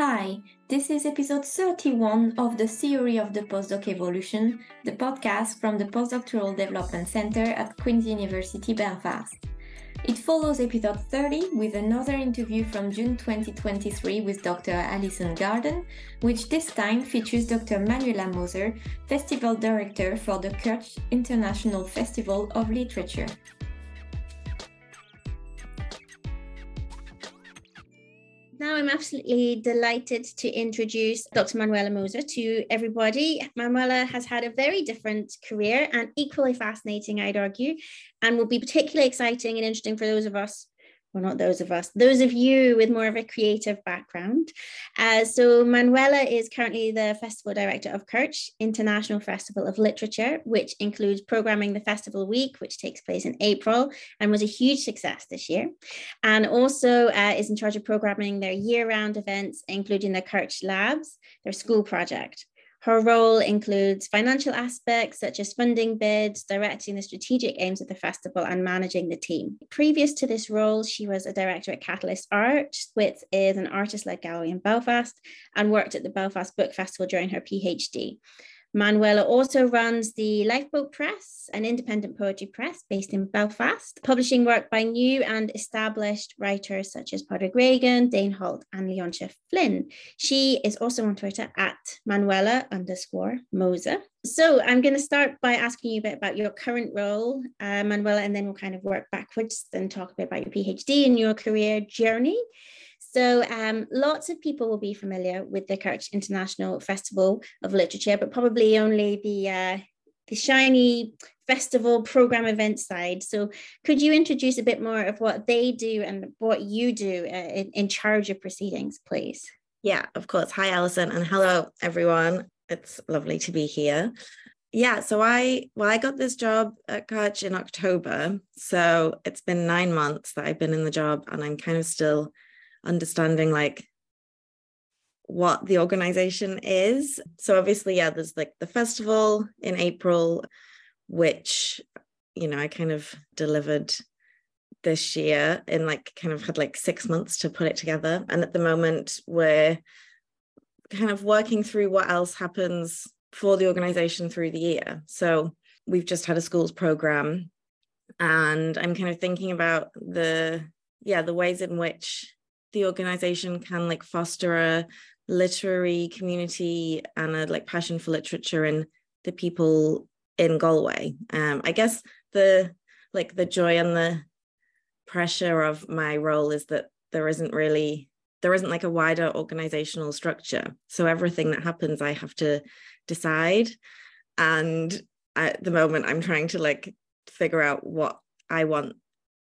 Hi, this is episode 31 of the Theory of the Postdoc Evolution, the podcast from the Postdoctoral Development Center at Queen's University Belfast. It follows episode 30 with another interview from June 2023 with Dr. Alison Garden, which this time features Dr. Manuela Moser, Festival Director for the Cúirt International Festival of Literature. Now I'm absolutely delighted to introduce Dr. Manuela Moser to everybody. Manuela has had a very different career and equally fascinating, I'd argue, and will be particularly exciting and interesting for those of us well, not those of us, those of you with more of a creative background. Uh, so, Manuela is currently the festival director of Cúirt International Festival of Literature, which includes programming the festival week, which takes place in April and was a huge success this year. And also uh, is in charge of programming their year round events, including the Cúirt Labs, their school project. Her role includes financial aspects such as funding bids, directing the strategic aims of the festival, and managing the team. Previous to this role, she was a director at Catalyst Art, which is an artist led gallery in Belfast, and worked at the Belfast Book Festival during her PhD. Manuela also runs the Lifeboat Press, an independent poetry press based in Belfast, publishing work by new and established writers such as Padraig Regan, Dane Holt, and Leontia Flynn. She is also on Twitter at Manuela underscore Moser. So I'm going to start by asking you a bit about your current role, uh, Manuela, and then we'll kind of work backwards and talk a bit about your PhD and your career journey. So um, lots of people will be familiar with the Cúirt International Festival of Literature, but probably only the uh, the shiny festival program event side. So could you introduce a bit more of what they do and what you do uh, in, in charge of proceedings, please? Yeah, of course. Hi, Alison, and hello, everyone. It's lovely to be here. Yeah, so I well, I got this job at Cúirt in October. So it's been nine months that I've been in the job, and I'm kind of still understanding like what the organization is. So obviously, yeah, there's like the festival in April, which you know I kind of delivered this year and like kind of had like six months to put it together. And at the moment, we're kind of working through what else happens for the organization through the year. So we've just had a schools program and I'm kind of thinking about the yeah, the ways in which the organization can like foster a literary community and a like passion for literature in the people in Galway. Um, I guess the like the joy and the pressure of my role is that there isn't really there isn't like a wider organizational structure. So everything that happens, I have to decide. And at the moment, I'm trying to like figure out what I want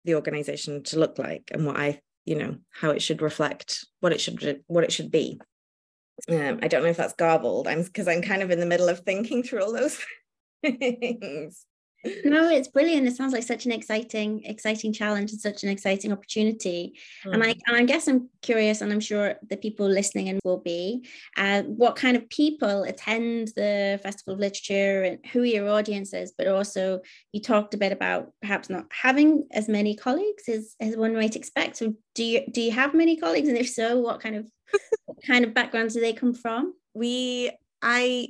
the organization to look like and what I you know how it should reflect what it should what it should be. Um, i don't know if that's garbled. I'm because i'm kind of in the middle of thinking through all those things no it's brilliant. It sounds like such an exciting exciting challenge and such an exciting opportunity. Mm. and i i guess i'm curious and i'm sure the people listening and will be uh, what kind of people attend the festival of literature and who your audience is but also you talked a bit about perhaps not having as many colleagues as, as one might expect. So do you do you have many colleagues? And if so what kind of what kind of backgrounds do they come from? We i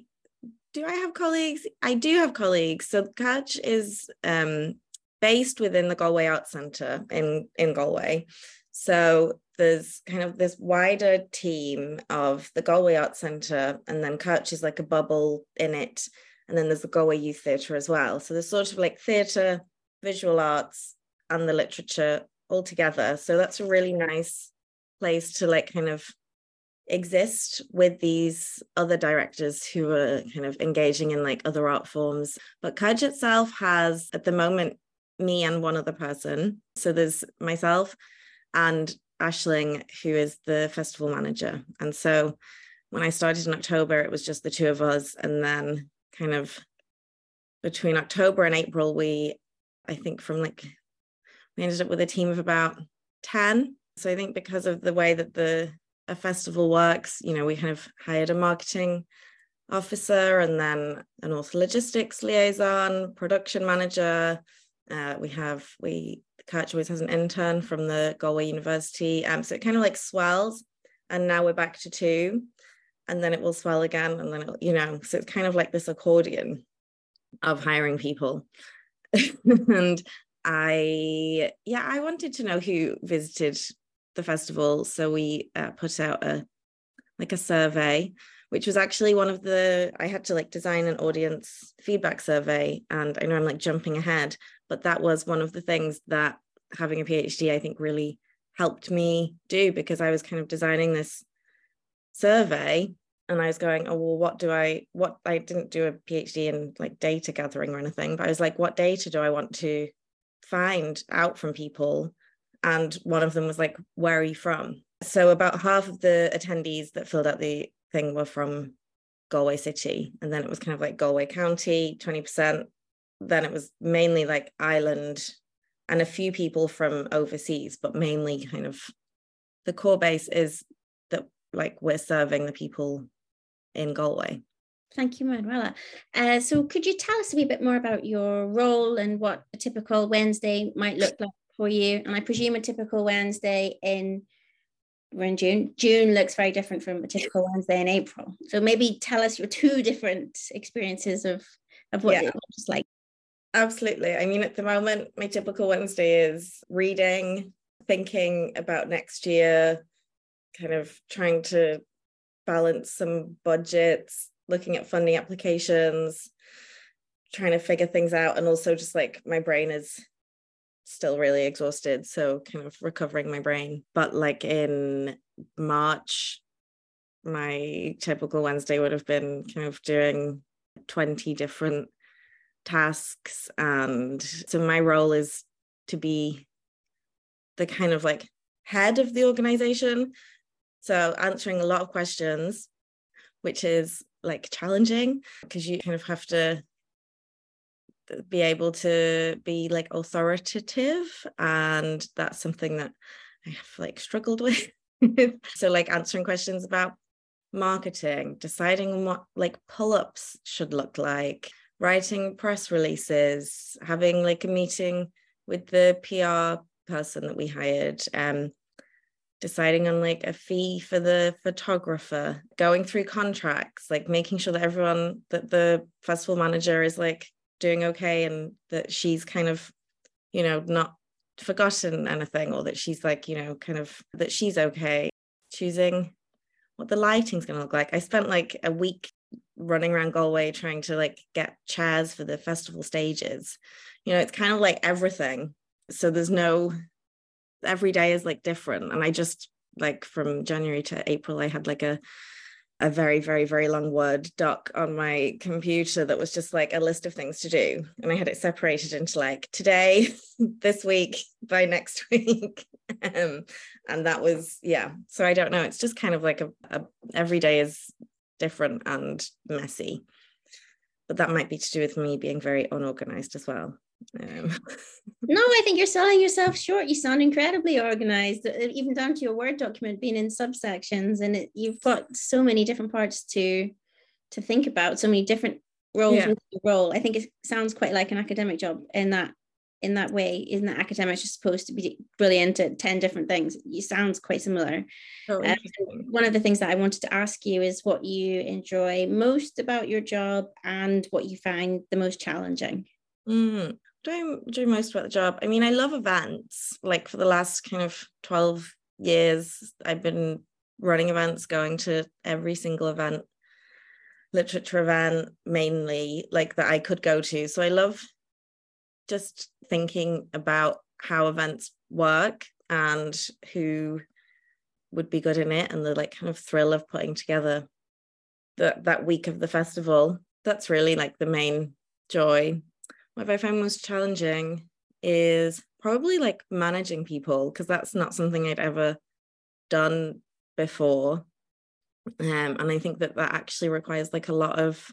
do I have colleagues? I do have colleagues. So Cúirt is um, based within the Galway Arts Centre in, in Galway. So there's kind of this wider team of the Galway Arts Centre, and then Cúirt is like a bubble in it. And then there's the Galway Youth Theatre as well. So there's sort of like theatre, visual arts, and the literature all together. So that's a really nice place to like kind of exist with these other directors who are kind of engaging in like other art forms. But Cúirt itself has at the moment me and one other person. So there's myself and Ashling, who is the festival manager. And so when I started in October, it was just the two of us. And then kind of between October and April, we, I think from like, we ended up with a team of about 10. So I think because of the way that the a festival works, you know, we kind of hired a marketing officer and then an author logistics liaison, production manager. Uh, we have we Cúirt always has an intern from the Galway University. Um, so it kind of like swells. and now we're back to two and then it will swell again and then you know so it's kind of like this accordion of hiring people and i yeah i wanted to know who visited the festival so we uh, put out a like a survey which was actually one of the i had to like design an audience feedback survey and i know i'm like jumping ahead but that was one of the things that having a phd i think really helped me do because i was kind of designing this survey and I was going, oh well, what do I what I didn't do a PhD in like data gathering or anything, but I was like, what data do I want to find out from people? And one of them was like, where are you from? So about half of the attendees that filled out the thing were from Galway City. And then it was kind of like Galway County, 20%. Then it was mainly like Ireland and a few people from overseas, but mainly kind of the core base is that like we're serving the people in Galway. Thank you, Manuela. Uh, so, could you tell us a wee bit more about your role and what a typical Wednesday might look like for you? And I presume a typical Wednesday in we're in June. June looks very different from a typical Wednesday in April. So maybe tell us your two different experiences of of what yeah. it's like. Absolutely. I mean, at the moment, my typical Wednesday is reading, thinking about next year, kind of trying to balance some budgets, looking at funding applications, trying to figure things out. And also just like my brain is still really exhausted. So kind of recovering my brain. But like in March, my typical Wednesday would have been kind of doing 20 different tasks. And so my role is to be the kind of like head of the organization so answering a lot of questions, which is like challenging because you kind of have to be able to be like authoritative and that's something that I have like struggled with. so like answering questions about marketing, deciding what like pull-ups should look like, writing press releases, having like a meeting with the PR person that we hired, um, deciding on like a fee for the photographer, going through contracts, like making sure that everyone that the festival manager is like doing okay and that she's kind of, you know, not forgotten anything or that she's like, you know, kind of that she's okay. Choosing what the lighting's going to look like. I spent like a week running around Galway trying to like get chairs for the festival stages. You know, it's kind of like everything. So there's no every day is like different and i just like from january to april i had like a a very very very long word doc on my computer that was just like a list of things to do. And i had it separated into like today this week by next week. Um, and that was yeah. So i don't know. It's just kind of like a, a every day is different and messy. But that might be to do with me being very unorganized as well um. no, I think you're selling yourself short. You sound incredibly organized, uh, even down to your Word document being in subsections, and it, you've got so many different parts to to think about, so many different roles yeah. role. I think it sounds quite like an academic job in that in that way. Isn't that academics just supposed to be brilliant at 10 different things? It sounds quite similar. Oh, um, one of the things that I wanted to ask you is what you enjoy most about your job and what you find the most challenging. Mm do I enjoy most about the job? I mean, I love events. Like for the last kind of 12 years, I've been running events, going to every single event, literature event mainly, like that I could go to. So I love just thinking about how events work and who would be good in it and the like kind of thrill of putting together that that week of the festival. That's really like the main joy what I find most challenging is probably like managing people because that's not something I'd ever done before. Um, and I think that that actually requires like a lot of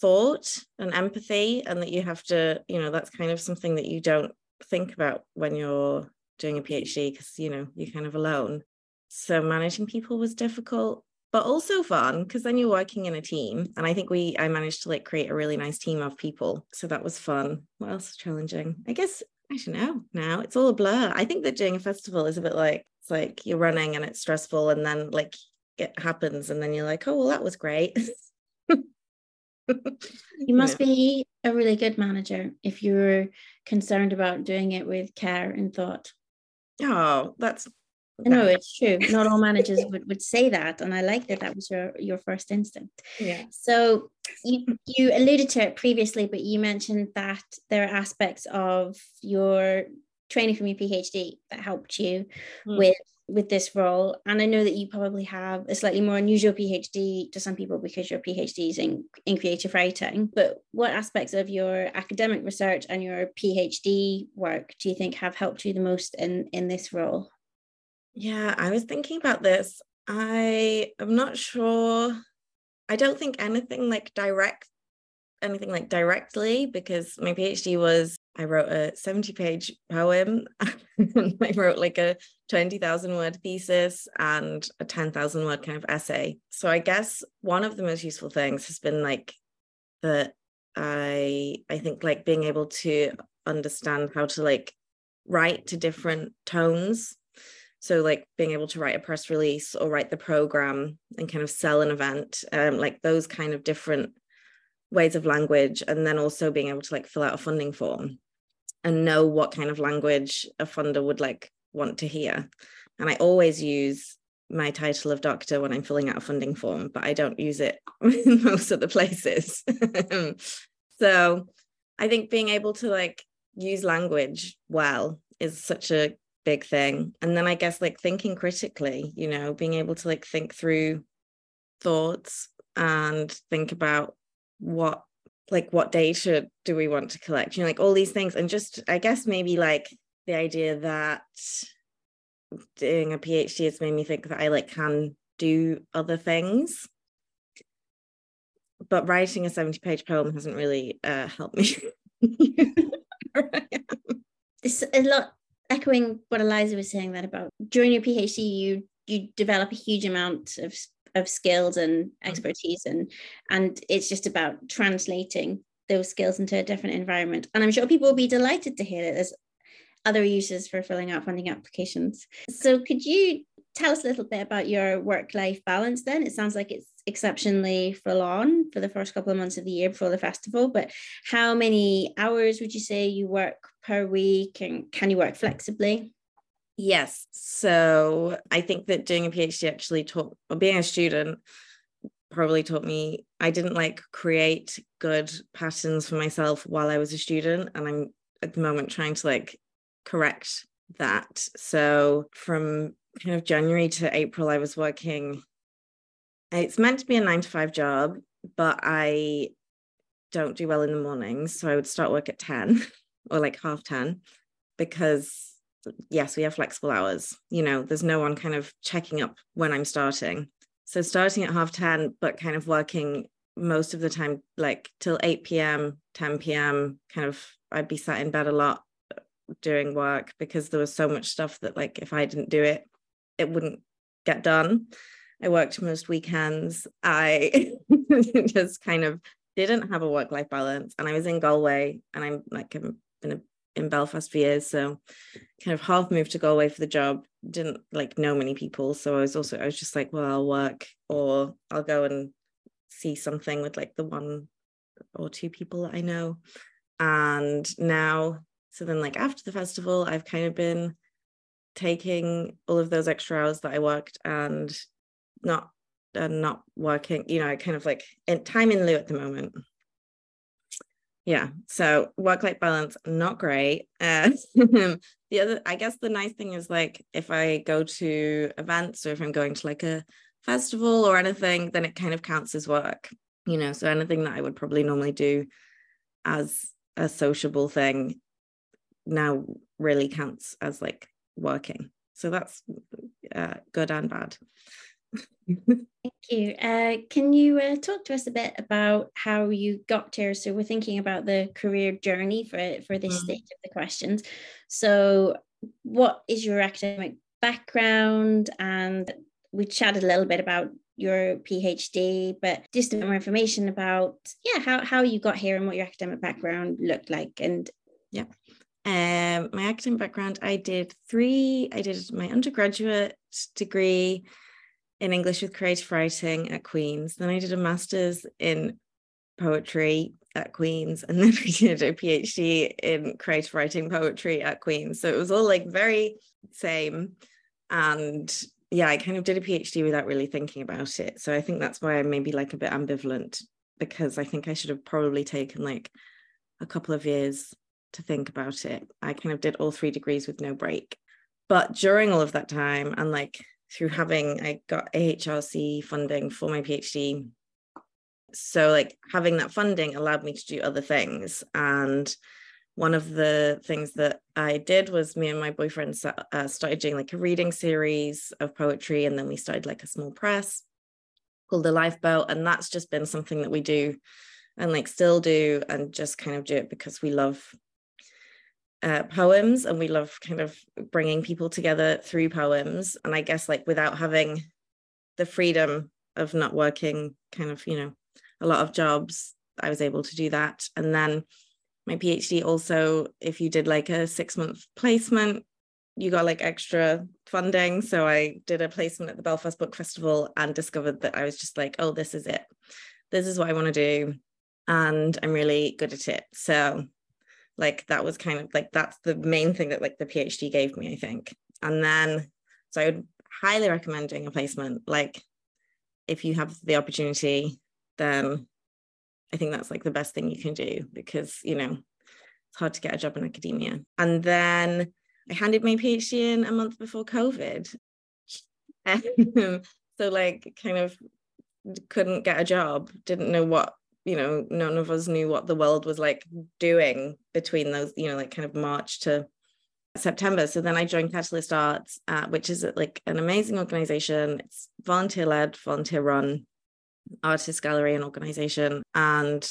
thought and empathy, and that you have to, you know, that's kind of something that you don't think about when you're doing a PhD because, you know, you're kind of alone. So managing people was difficult but also fun because then you're working in a team and i think we i managed to like create a really nice team of people so that was fun what else was challenging i guess I don't know now. It's all a blur. I think that doing a festival is a bit like it's like you're running and it's stressful and then like it happens and then you're like, oh well that was great. you must yeah. be a really good manager if you're concerned about doing it with care and thought. Oh, that's no, it's true. Not all managers would, would say that. And I like that that was your, your first instinct. Yeah. So you, you alluded to it previously, but you mentioned that there are aspects of your training from your PhD that helped you mm. with with this role and i know that you probably have a slightly more unusual phd to some people because your phd is in, in creative writing but what aspects of your academic research and your phd work do you think have helped you the most in in this role yeah i was thinking about this i am not sure i don't think anything like direct anything like directly because my PhD was I wrote a 70 page poem. I wrote like a 20,000 word thesis and a 10,000 word kind of essay. So I guess one of the most useful things has been like that I I think like being able to understand how to like write to different tones. So like being able to write a press release or write the program and kind of sell an event, um, like those kind of different ways of language and then also being able to like fill out a funding form and know what kind of language a funder would like want to hear. And i always use my title of doctor when i'm filling out a funding form but i don't use it in most of the places. So i think being able to like use language well is such a big thing. And then i guess like thinking critically you know being able to like think through thoughts and think about what like what data do we want to collect you know like all these things. And just i guess maybe like the idea that doing a phd has made me think that i like can do other things. But writing a 70 page poem hasn't really uh, helped me. It's a lot echoing what eliza was saying that about during your phd you you develop a huge amount of of skills and mm-hmm. expertise and and it's just about translating those skills into a different environment and i'm sure people will be delighted to hear that there's other uses for filling out funding applications so could you tell us a little bit about your work life balance then it sounds like it's exceptionally full on for the first couple of months of the year before the festival but how many hours would you say you work per week and can you work flexibly Yes. So I think that doing a PhD actually taught, or being a student probably taught me, I didn't like create good patterns for myself while I was a student. And I'm at the moment trying to like correct that. So from kind of January to April, I was working, it's meant to be a nine to five job, but I don't do well in the mornings. So I would start work at 10 or like half 10 because yes, we have flexible hours. You know, there's no one kind of checking up when I'm starting. So starting at half 10, but kind of working most of the time, like till 8 p.m., 10 p.m., kind of, I'd be sat in bed a lot uh, doing work because there was so much stuff that, like, if I didn't do it, it wouldn't get done. I worked most weekends. I just kind of didn't have a work life balance. And I was in Galway and I'm like, I've been a in Belfast for years. So kind of half moved to Galway for the job. Didn't like know many people. So I was also I was just like, well, I'll work or I'll go and see something with like the one or two people that I know. And now, so then like after the festival, I've kind of been taking all of those extra hours that I worked and not and not working, you know, kind of like in time in lieu at the moment. Yeah so work life balance not great. Uh, the other i guess the nice thing is like if i go to events or if i'm going to like a festival or anything then it kind of counts as work you know? So anything that i would probably normally do as a sociable thing now really counts as like working so that's uh, good and bad Thank you. Uh, can you uh, talk to us a bit about how you got here? So we're thinking about the career journey for for this mm. stage of the questions. So, what is your academic background? And we chatted a little bit about your PhD, but just a bit more information about yeah how how you got here and what your academic background looked like. And yeah. Um, my academic background, I did three, I did my undergraduate degree in English with creative writing at Queen's. Then I did a master's in poetry at Queen's, and then I did a PhD in creative writing poetry at Queen's. So it was all like very same. And yeah, I kind of did a PhD without really thinking about it. So I think that's why I'm maybe like a bit ambivalent because I think I should have probably taken like a couple of years to think about it. I kind of did all three degrees with no break. But during all of that time, and like through having, I got AHRC funding for my PhD. So, like, having that funding allowed me to do other things. And one of the things that I did was me and my boyfriend uh, started doing like a reading series of poetry. And then we started like a small press called The Lifeboat. And that's just been something that we do and like still do and just kind of do it because we love uh, poems and we love kind of bringing people together through poems. And i guess like without having the freedom of not working kind of you know a lot of jobs i was able to do that. And then my phd also if you did like a six month placement you got like extra funding. So i did a placement at the belfast book festival and discovered that i was just like oh this is it. This is what i want to do and i'm really good at it. So like that was kind of like that's the main thing that like the phd gave me i think. And then so i would highly recommend doing a placement. Like if you have the opportunity then i think that's like the best thing you can do because you know it's hard to get a job in academia. And then i handed my phd in a month before covid. So like kind of couldn't get a job didn't know what you know none of us knew what the world was like doing between those you know like kind of march to september. So then i joined catalyst arts uh, which is like an amazing organization. It's volunteer led volunteer run artist gallery and organization. And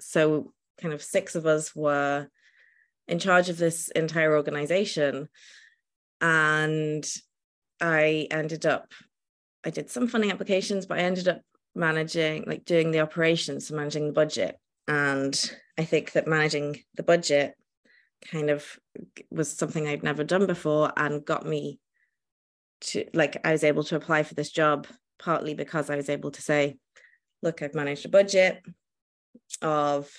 so kind of six of us were in charge of this entire organization. And i ended up i did some funding applications but i ended up managing like doing the operations managing the budget. And i think that managing the budget kind of was something i'd never done before and got me to like i was able to apply for this job partly because i was able to say look i've managed a budget of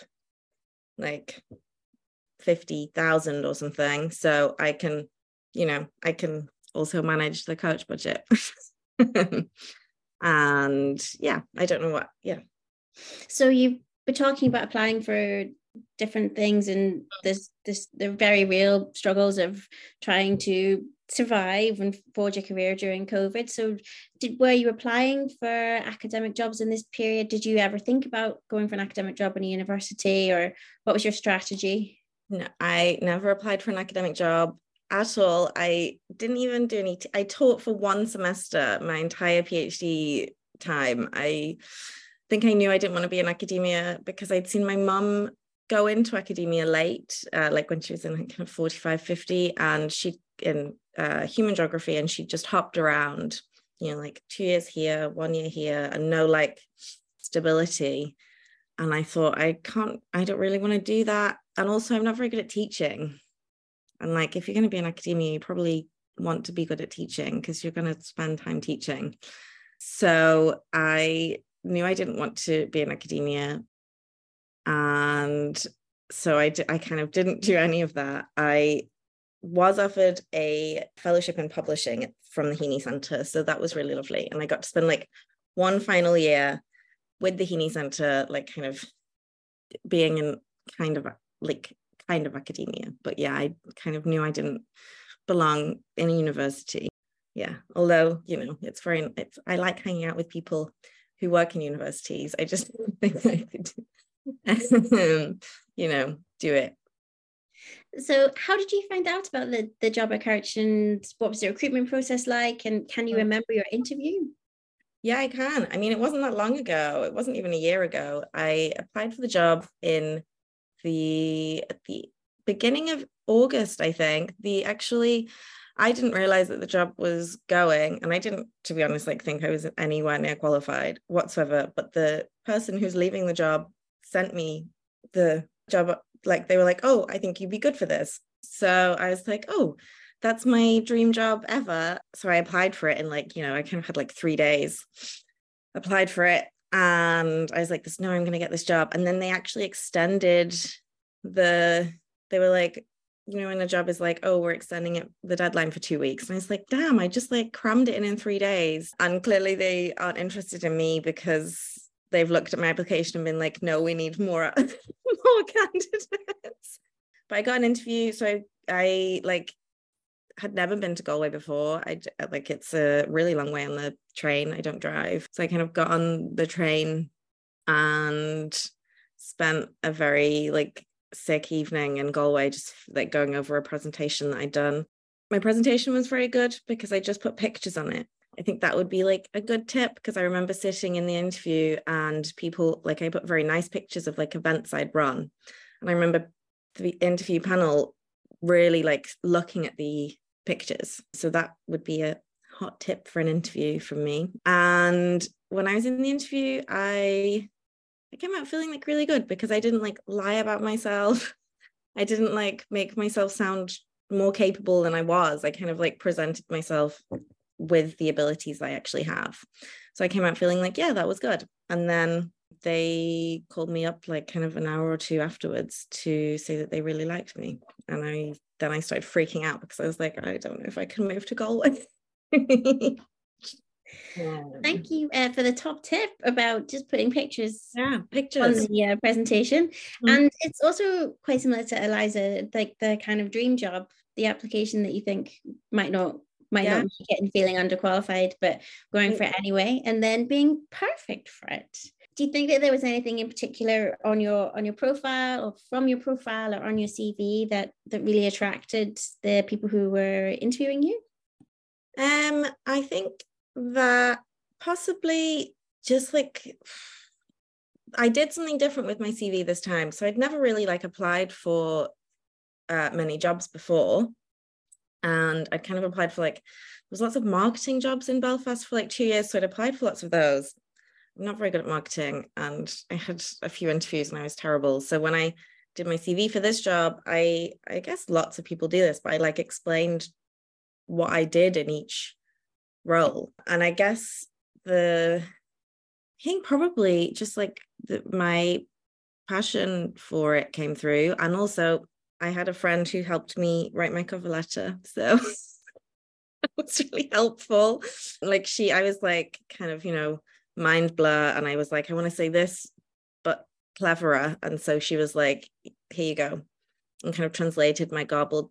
like 50,000 or something so i can you know i can also manage the Cúirt budget and yeah i don't know what yeah. So you've been talking about applying for different things and there's this the very real struggles of trying to survive and forge a career during covid. So did were you applying for academic jobs in this period? Did you ever think about going for an academic job in a university or what was your strategy? No i never applied for an academic job at all. I didn't even do any, t- I taught for one semester my entire PhD time. I think I knew I didn't want to be in academia because I'd seen my mum go into academia late, uh, like when she was in kind of 45, 50, and she in uh, human geography, and she just hopped around, you know, like two years here, one year here, and no like stability. And I thought, I can't, I don't really want to do that. And also, I'm not very good at teaching. And like, if you're going to be in academia, you probably want to be good at teaching because you're going to spend time teaching. So I knew I didn't want to be in academia. And so I, d- I kind of didn't do any of that. I was offered a fellowship in publishing from the Heaney Centre. So that was really lovely. And I got to spend like one final year with the Heaney Centre, like kind of being in kind of like kind of academia. But yeah, I kind of knew I didn't belong in a university. Yeah, although you know, it's very it's I like hanging out with people who work in universities. I just think I could, um, you know, do it. So, how did you find out about the the job at Cúirt, and what was the recruitment process like? And can you remember your interview? Yeah, I can. I mean, it wasn't that long ago. It wasn't even a year ago. I applied for the job in the at the beginning of August, I think. The actually I didn't realize that the job was going, and I didn't, to be honest, like think I was anywhere near qualified whatsoever. But the person who's leaving the job sent me the job, like they were like, "Oh, I think you'd be good for this." So I was like, oh, that's my dream job ever. So I applied for it in like, you know, I kind of had like three days, applied for it. And I was like, this, no, I'm going to get this job. And then they actually extended the, they were like, you know, when a job is like, oh, we're extending it the deadline for two weeks. And I was like, damn, I just like crammed it in in three days. And clearly they aren't interested in me because they've looked at my application and been like, no, we need more, more candidates. But I got an interview. So I, I like had never been to Galway before. I uh, like it's a really long way on the train. I don't drive. So I kind of got on the train and spent a very like sick evening in Galway, just like going over a presentation that I'd done. My presentation was very good because I just put pictures on it. I think that would be like a good tip because I remember sitting in the interview and people like I put very nice pictures of like events I'd run. And I remember the interview panel really like looking at the pictures. So that would be a hot tip for an interview from me. And when I was in the interview, I I came out feeling like really good because I didn't like lie about myself. I didn't like make myself sound more capable than I was. I kind of like presented myself with the abilities I actually have. So I came out feeling like, yeah, that was good. And then they called me up like kind of an hour or two afterwards to say that they really liked me. And I then I started freaking out because I was like, I don't know if I can move to Galway. Thank you uh, for the top tip about just putting pictures, yeah, pictures on the uh, presentation. Mm-hmm. And it's also quite similar to Eliza, like the kind of dream job, the application that you think might not might yeah. not be getting feeling underqualified, but going for it anyway, and then being perfect for it do you think that there was anything in particular on your on your profile or from your profile or on your cv that that really attracted the people who were interviewing you? Um i think that possibly just like i did something different with my cv this time. So i'd never really like applied for uh, many jobs before. And i'd kind of applied for like there was lots of marketing jobs in belfast for like two years. So i'd applied for lots of those I'm not very good at marketing and I had a few interviews and I was terrible. So when I did my CV for this job, I I guess lots of people do this, but I like explained what I did in each role. And I guess the I think probably just like the, my passion for it came through. And also I had a friend who helped me write my cover letter. So it was really helpful. Like she, I was like kind of, you know, mind blur and I was like, I want to say this, but cleverer. And so she was like, here you go. And kind of translated my garbled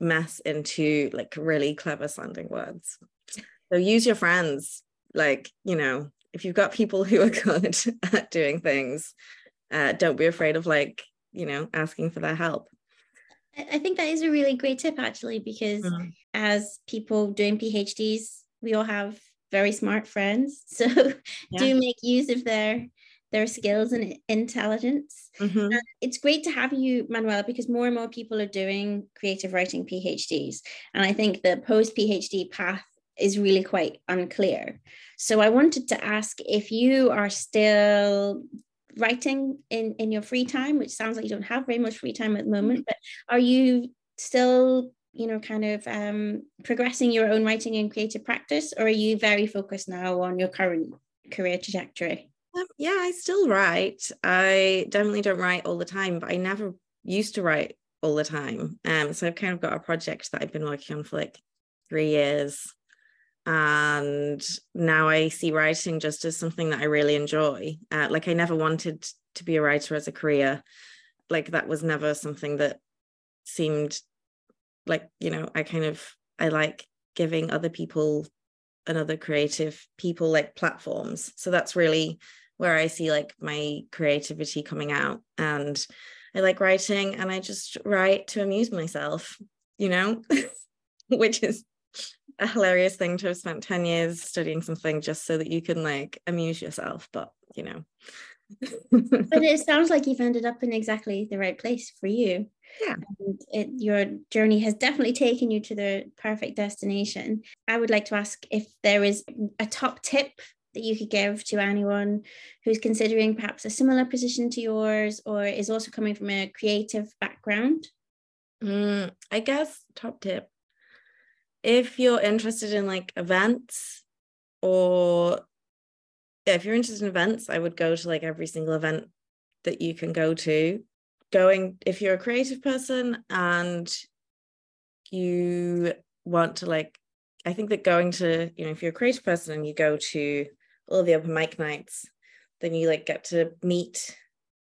mess into like really clever sounding words. So use your friends. Like, you know, if you've got people who are good at doing things, uh, don't be afraid of like, you know, asking for their help. I think that is a really great tip actually, because mm-hmm. as people doing PhDs, we all have very smart friends. So yeah. do make use of their their skills and intelligence. Mm-hmm. It's great to have you, Manuela, because more and more people are doing creative writing PhDs. And I think the post PhD path is really quite unclear. So I wanted to ask if you are still writing in in your free time which sounds like you don't have very much free time at the moment but are you still you know, kind of um, progressing your own writing and creative practice, or are you very focused now on your current career trajectory? Um, yeah, I still write. I definitely don't write all the time, but I never used to write all the time. Um, so I've kind of got a project that I've been working on for like three years. And now I see writing just as something that I really enjoy. Uh, like I never wanted to be a writer as a career. Like that was never something that seemed like you know i kind of i like giving other people and other creative people like platforms. So that's really where i see like my creativity coming out. And i like writing and i just write to amuse myself you know which is a hilarious thing to have spent 10 years studying something just so that you can like amuse yourself. But you know but it sounds like you've ended up in exactly the right place for you. Yeah. And it, your journey has definitely taken you to the perfect destination. I would like to ask if there is a top tip that you could give to anyone who's considering perhaps a similar position to yours or is also coming from a creative background? Mm, I guess top tip. If you're interested in like events or yeah, if you're interested in events, I would go to like every single event that you can go to. Going if you're a creative person and you want to like I think that going to, you know, if you're a creative person and you go to all the open mic nights, then you like get to meet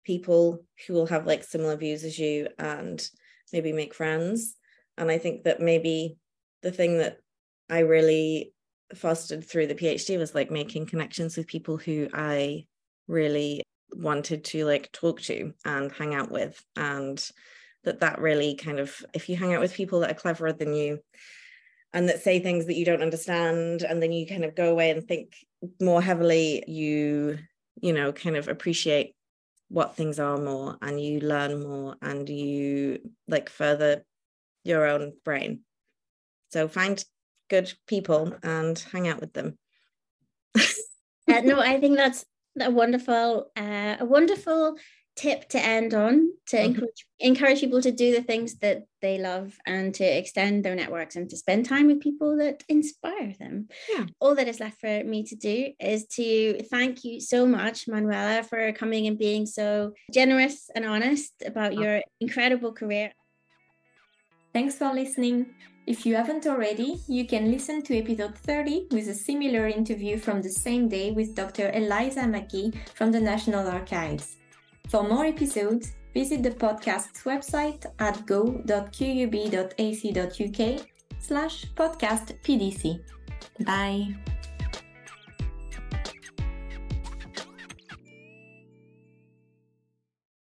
people who will have like similar views as you and maybe make friends. And I think that maybe the thing that I really fostered through the PhD was like making connections with people who I really wanted to like talk to and hang out with and that that really kind of if you hang out with people that are cleverer than you and that say things that you don't understand and then you kind of go away and think more heavily you you know kind of appreciate what things are more and you learn more and you like further your own brain. So find good people and hang out with them uh, no i think that's a wonderful uh, a wonderful tip to end on to mm-hmm. encourage encourage people to do the things that they love and to extend their networks and to spend time with people that inspire them. Yeah. All that is left for me to do is to thank you so much, Manuela, for coming and being so generous and honest about oh. your incredible career. Thanks for listening. If you haven't already, you can listen to episode 30 with a similar interview from the same day with Dr. Eliza McGee from the National Archives. For more episodes, visit the podcast's website at go.qub.ac.uk slash podcast PDC. Bye.